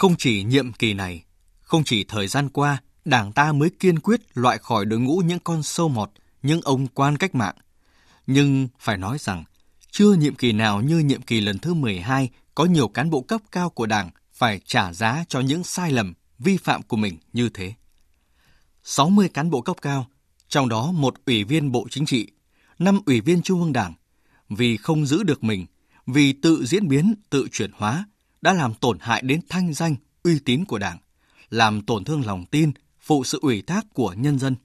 Không chỉ nhiệm kỳ này, không chỉ thời gian qua, Đảng ta mới kiên quyết loại khỏi đội ngũ những con sâu mọt, những ông quan cách mạng. Nhưng phải nói rằng, chưa nhiệm kỳ nào như nhiệm kỳ lần thứ 12 có nhiều cán bộ cấp cao của Đảng phải trả giá cho những sai lầm, vi phạm của mình như thế. 60 cán bộ cấp cao, trong đó một ủy viên Bộ Chính trị, 5 ủy viên Trung ương Đảng, vì không giữ được mình, vì tự diễn biến, tự chuyển hóa, đã làm tổn hại đến thanh danh, uy tín của Đảng, làm tổn thương lòng tin, phụ sự ủy thác của nhân dân.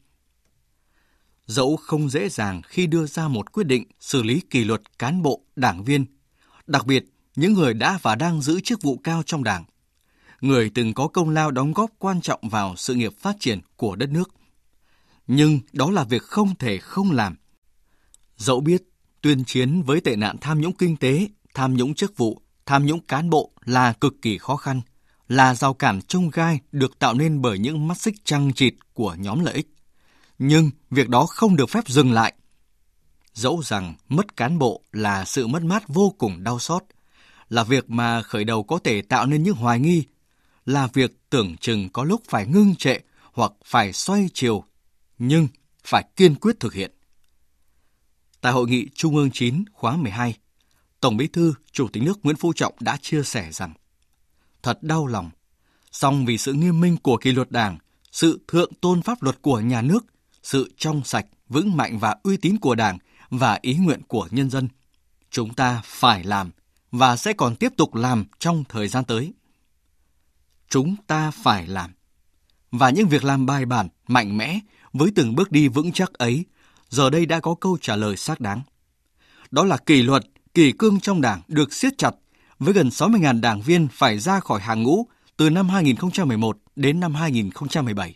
Dẫu không dễ dàng khi đưa ra một quyết định xử lý kỷ luật cán bộ, đảng viên, đặc biệt những người đã và đang giữ chức vụ cao trong đảng, người từng có công lao đóng góp quan trọng vào sự nghiệp phát triển của đất nước. Nhưng đó là việc không thể không làm. Dẫu biết tuyên chiến với tệ nạn tham nhũng kinh tế, tham nhũng chức vụ, tham nhũng cán bộ là cực kỳ khó khăn, là rào cản trông gai được tạo nên bởi những mắt xích trăng trịt của nhóm lợi ích. Nhưng việc đó không được phép dừng lại. Dẫu rằng mất cán bộ là sự mất mát vô cùng đau xót, là việc mà khởi đầu có thể tạo nên những hoài nghi, là việc tưởng chừng có lúc phải ngưng trệ hoặc phải xoay chiều, nhưng phải kiên quyết thực hiện. Tại hội nghị Trung ương 9 khóa 12, Tổng Bí thư, Chủ tịch nước Nguyễn Phú Trọng đã chia sẻ rằng thật đau lòng, song vì sự nghiêm minh của kỷ luật Đảng, sự thượng tôn pháp luật của nhà nước, sự trong sạch, vững mạnh và uy tín của Đảng và ý nguyện của nhân dân, chúng ta phải làm và sẽ còn tiếp tục làm trong thời gian tới. Chúng ta phải làm. Và những việc làm bài bản, mạnh mẽ với từng bước đi vững chắc ấy, giờ đây đã có câu trả lời xác đáng. Đó là kỷ luật, kỷ cương trong Đảng được siết chặt với gần 60.000 đảng viên phải ra khỏi hàng ngũ từ năm 2011 đến năm 2017.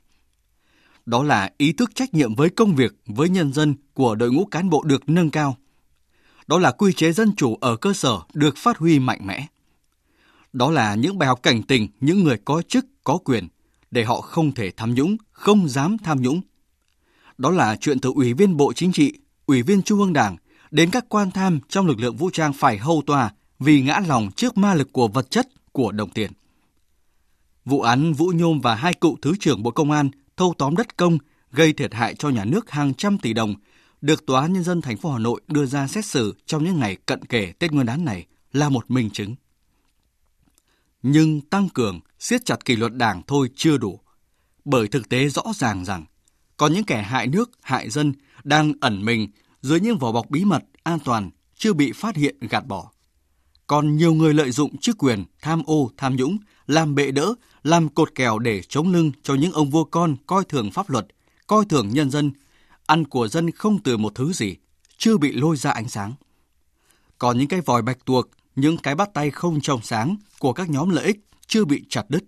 Đó là ý thức trách nhiệm với công việc, với nhân dân của đội ngũ cán bộ được nâng cao. Đó là quy chế dân chủ ở cơ sở được phát huy mạnh mẽ. Đó là những bài học cảnh tình những người có chức, có quyền, để họ không thể tham nhũng, không dám tham nhũng. Đó là chuyện từ Ủy viên Bộ Chính trị, Ủy viên Trung ương Đảng đến các quan tham trong lực lượng vũ trang phải hầu tòa vì ngã lòng trước ma lực của vật chất, của đồng tiền. Vụ án Vũ Nhôm và hai cựu Thứ trưởng Bộ Công an thâu tóm đất công gây thiệt hại cho nhà nước hàng trăm tỷ đồng được Tòa án Nhân dân thành phố Hà Nội đưa ra xét xử trong những ngày cận kề Tết Nguyên đán này là một minh chứng. Nhưng tăng cường, siết chặt kỷ luật đảng thôi chưa đủ. Bởi thực tế rõ ràng rằng, có những kẻ hại nước, hại dân đang ẩn mình dưới những vỏ bọc bí mật, an toàn, chưa bị phát hiện gạt bỏ còn nhiều người lợi dụng chức quyền, tham ô, tham nhũng, làm bệ đỡ, làm cột kèo để chống lưng cho những ông vua con coi thường pháp luật, coi thường nhân dân, ăn của dân không từ một thứ gì, chưa bị lôi ra ánh sáng. Còn những cái vòi bạch tuộc, những cái bắt tay không trong sáng của các nhóm lợi ích chưa bị chặt đứt.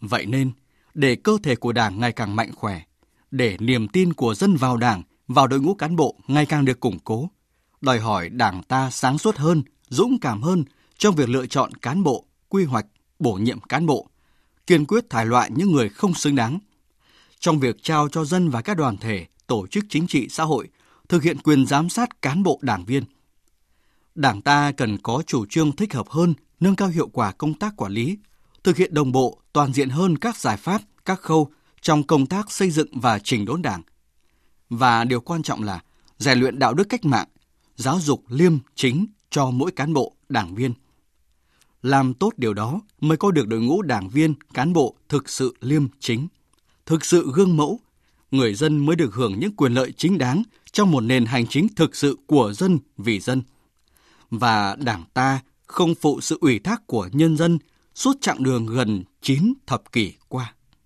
Vậy nên, để cơ thể của Đảng ngày càng mạnh khỏe, để niềm tin của dân vào Đảng, vào đội ngũ cán bộ ngày càng được củng cố, đòi hỏi Đảng ta sáng suốt hơn, dũng cảm hơn trong việc lựa chọn cán bộ, quy hoạch, bổ nhiệm cán bộ, kiên quyết thải loại những người không xứng đáng. Trong việc trao cho dân và các đoàn thể, tổ chức chính trị xã hội thực hiện quyền giám sát cán bộ đảng viên. Đảng ta cần có chủ trương thích hợp hơn, nâng cao hiệu quả công tác quản lý, thực hiện đồng bộ, toàn diện hơn các giải pháp, các khâu trong công tác xây dựng và chỉnh đốn đảng. Và điều quan trọng là rèn luyện đạo đức cách mạng, giáo dục liêm chính, cho mỗi cán bộ, đảng viên. Làm tốt điều đó mới có được đội ngũ đảng viên, cán bộ thực sự liêm chính, thực sự gương mẫu, người dân mới được hưởng những quyền lợi chính đáng trong một nền hành chính thực sự của dân vì dân. Và đảng ta không phụ sự ủy thác của nhân dân suốt chặng đường gần 9 thập kỷ qua.